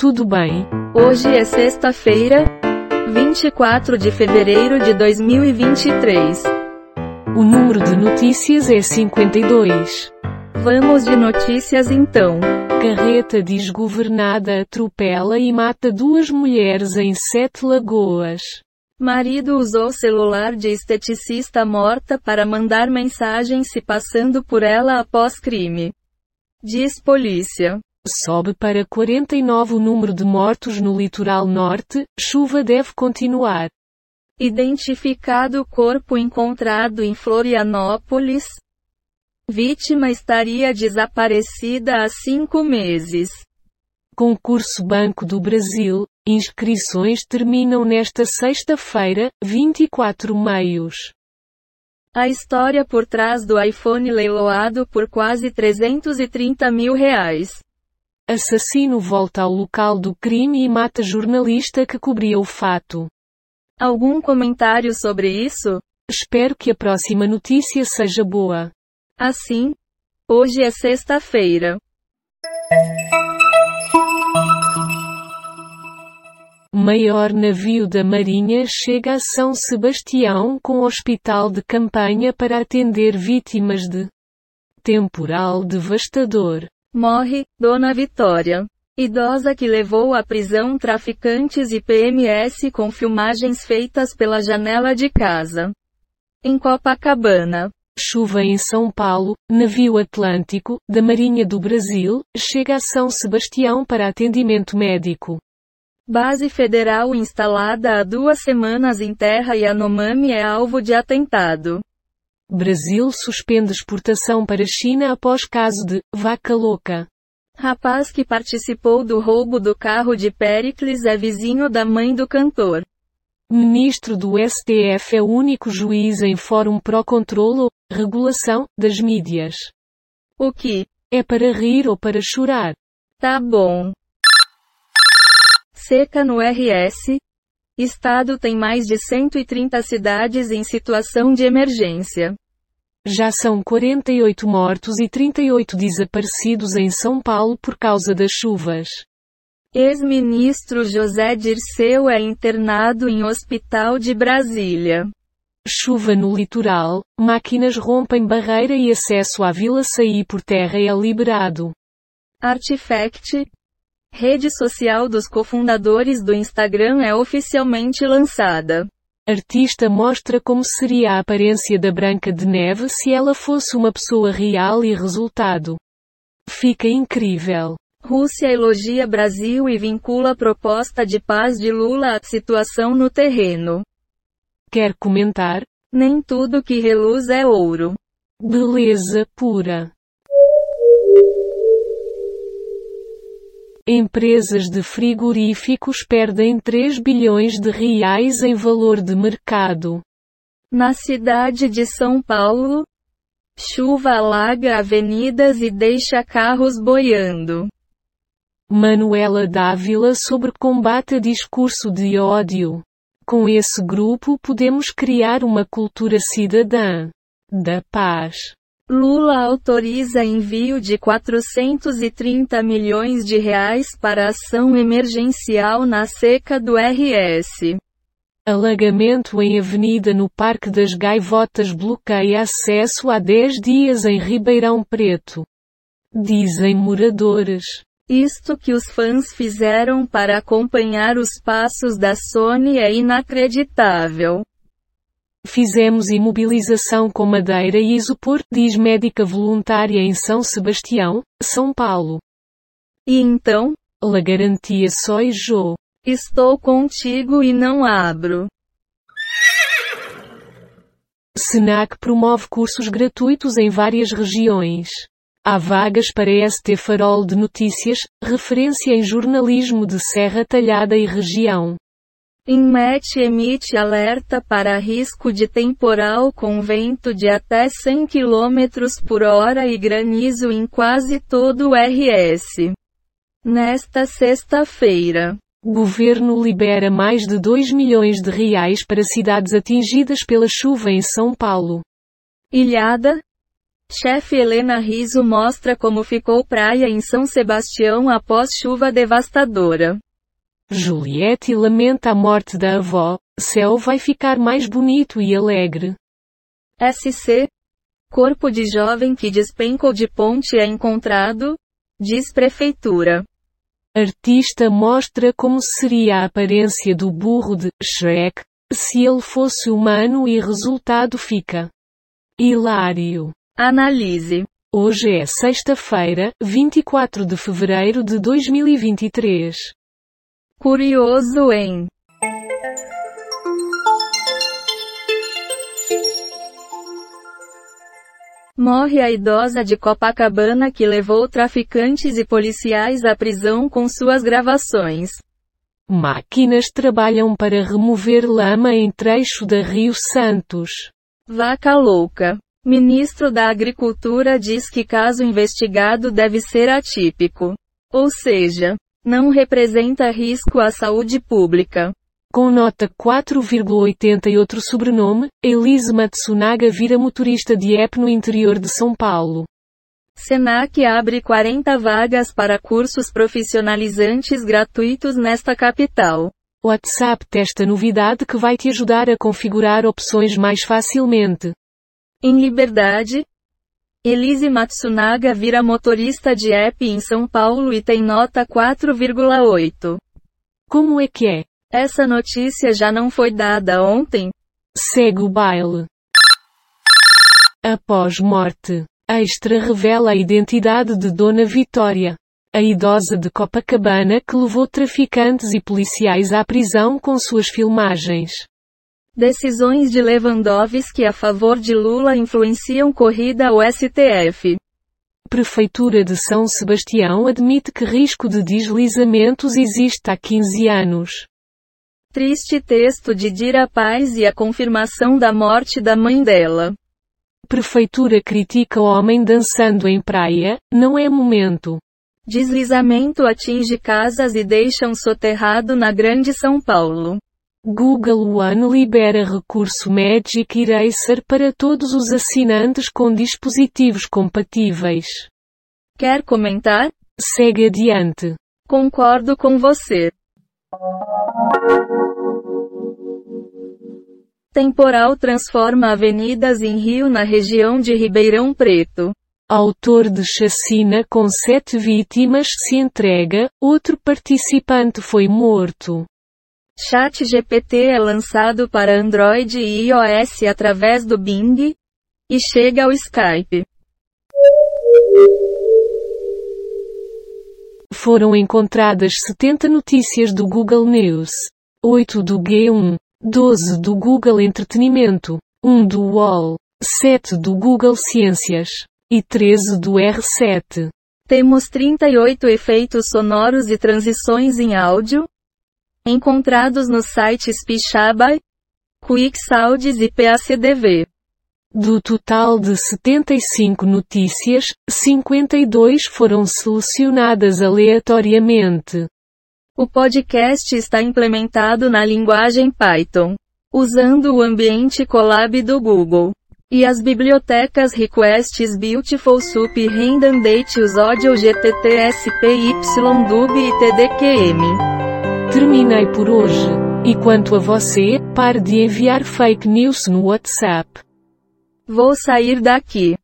tudo bem? Hoje é sexta-feira, 24 de fevereiro de 2023. O número de notícias é 52. Vamos de notícias então. Carreta desgovernada atropela e mata duas mulheres em Sete Lagoas. Marido usou celular de esteticista morta para mandar mensagem se passando por ela após crime. Diz polícia. Sobe para 49 o número de mortos no litoral norte, chuva deve continuar. Identificado corpo encontrado em Florianópolis. Vítima estaria desaparecida há cinco meses. Concurso Banco do Brasil, inscrições terminam nesta sexta-feira, 24 meios. A história por trás do iPhone leiloado por quase 330 mil reais. Assassino volta ao local do crime e mata jornalista que cobria o fato. Algum comentário sobre isso? Espero que a próxima notícia seja boa. Assim, hoje é sexta-feira. Maior navio da Marinha chega a São Sebastião com hospital de campanha para atender vítimas de temporal devastador. Morre, Dona Vitória. Idosa que levou à prisão traficantes e PMS com filmagens feitas pela janela de casa. Em Copacabana. Chuva em São Paulo, navio Atlântico, da Marinha do Brasil, chega a São Sebastião para atendimento médico. Base federal instalada há duas semanas em terra Yanomami é alvo de atentado. Brasil suspende exportação para China após caso de vaca louca. Rapaz que participou do roubo do carro de Pericles é vizinho da mãe do cantor. Ministro do STF é o único juiz em Fórum Pro-Controlo, regulação, das mídias. O que? É para rir ou para chorar? Tá bom. Seca no RS. Estado tem mais de 130 cidades em situação de emergência. Já são 48 mortos e 38 desaparecidos em São Paulo por causa das chuvas. Ex-ministro José Dirceu é internado em hospital de Brasília. Chuva no litoral, máquinas rompem barreira e acesso à Vila Saí por terra é liberado. Artifact, rede social dos cofundadores do Instagram é oficialmente lançada. Artista mostra como seria a aparência da Branca de Neve se ela fosse uma pessoa real e resultado. Fica incrível. Rússia elogia Brasil e vincula a proposta de paz de Lula à situação no terreno. Quer comentar? Nem tudo que reluz é ouro. Beleza pura. Empresas de frigoríficos perdem 3 bilhões de reais em valor de mercado. Na cidade de São Paulo, chuva alaga avenidas e deixa carros boiando. Manuela Dávila sobre combate a discurso de ódio. Com esse grupo podemos criar uma cultura cidadã da paz. Lula autoriza envio de 430 milhões de reais para ação emergencial na seca do RS. Alagamento em avenida no Parque das Gaivotas bloqueia acesso há 10 dias em Ribeirão Preto. Dizem moradores. Isto que os fãs fizeram para acompanhar os passos da Sony é inacreditável. Fizemos imobilização com madeira e isopor, diz médica voluntária em São Sebastião, São Paulo. E então? La garantia só e Jô. Estou contigo e não abro. Senac promove cursos gratuitos em várias regiões. Há vagas para ST Farol de Notícias, referência em jornalismo de Serra Talhada e região. Inmet emite alerta para risco de temporal com vento de até 100 km por hora e granizo em quase todo o RS. Nesta sexta-feira, Governo libera mais de 2 milhões de reais para cidades atingidas pela chuva em São Paulo. Ilhada, Chefe Helena Riso mostra como ficou praia em São Sebastião após chuva devastadora. Juliette lamenta a morte da avó, céu vai ficar mais bonito e alegre. SC. Corpo de jovem que despencou de ponte é encontrado? Diz prefeitura. Artista mostra como seria a aparência do burro de Shrek, se ele fosse humano e resultado fica hilário. Analise. Hoje é sexta-feira, 24 de fevereiro de 2023. Curioso em Morre a idosa de Copacabana que levou traficantes e policiais à prisão com suas gravações. Máquinas trabalham para remover lama em trecho da Rio Santos. Vaca louca. Ministro da Agricultura diz que caso investigado deve ser atípico. Ou seja, não representa risco à saúde pública. Com nota 4,80 e outro sobrenome, Elise Matsunaga vira motorista de EP no interior de São Paulo. Senac abre 40 vagas para cursos profissionalizantes gratuitos nesta capital. WhatsApp testa novidade que vai te ajudar a configurar opções mais facilmente. Em Liberdade, Elise Matsunaga vira motorista de app em São Paulo e tem nota 4,8. Como é que é? Essa notícia já não foi dada ontem? Segue o baile. Após morte, Extra revela a identidade de Dona Vitória, a idosa de Copacabana que levou traficantes e policiais à prisão com suas filmagens. Decisões de Lewandowski a favor de Lula influenciam corrida ao STF. Prefeitura de São Sebastião admite que risco de deslizamentos existe há 15 anos. Triste texto de Dira Paz e a confirmação da morte da mãe dela. Prefeitura critica homem dançando em praia, não é momento. Deslizamento atinge casas e deixa um soterrado na Grande São Paulo. Google One libera recurso Magic Eraser para todos os assinantes com dispositivos compatíveis. Quer comentar? Segue adiante. Concordo com você. Temporal transforma avenidas em rio na região de Ribeirão Preto. Autor de chacina com sete vítimas se entrega, outro participante foi morto. Chat GPT é lançado para Android e iOS através do Bing e chega ao Skype. Foram encontradas 70 notícias do Google News, 8 do G1, 12 do Google Entretenimento, 1 do UOL, 7 do Google Ciências e 13 do R7. Temos 38 efeitos sonoros e transições em áudio, encontrados nos sites Pixabay, QuickSounds e PACDV. Do total de 75 notícias, 52 foram selecionadas aleatoriamente. O podcast está implementado na linguagem Python, usando o ambiente Colab do Google. E as bibliotecas Requests Beautiful Soup Random Date Us Audio GTTSPYDUB e TDQM. Terminei por hoje. E quanto a você, pare de enviar fake news no WhatsApp. Vou sair daqui.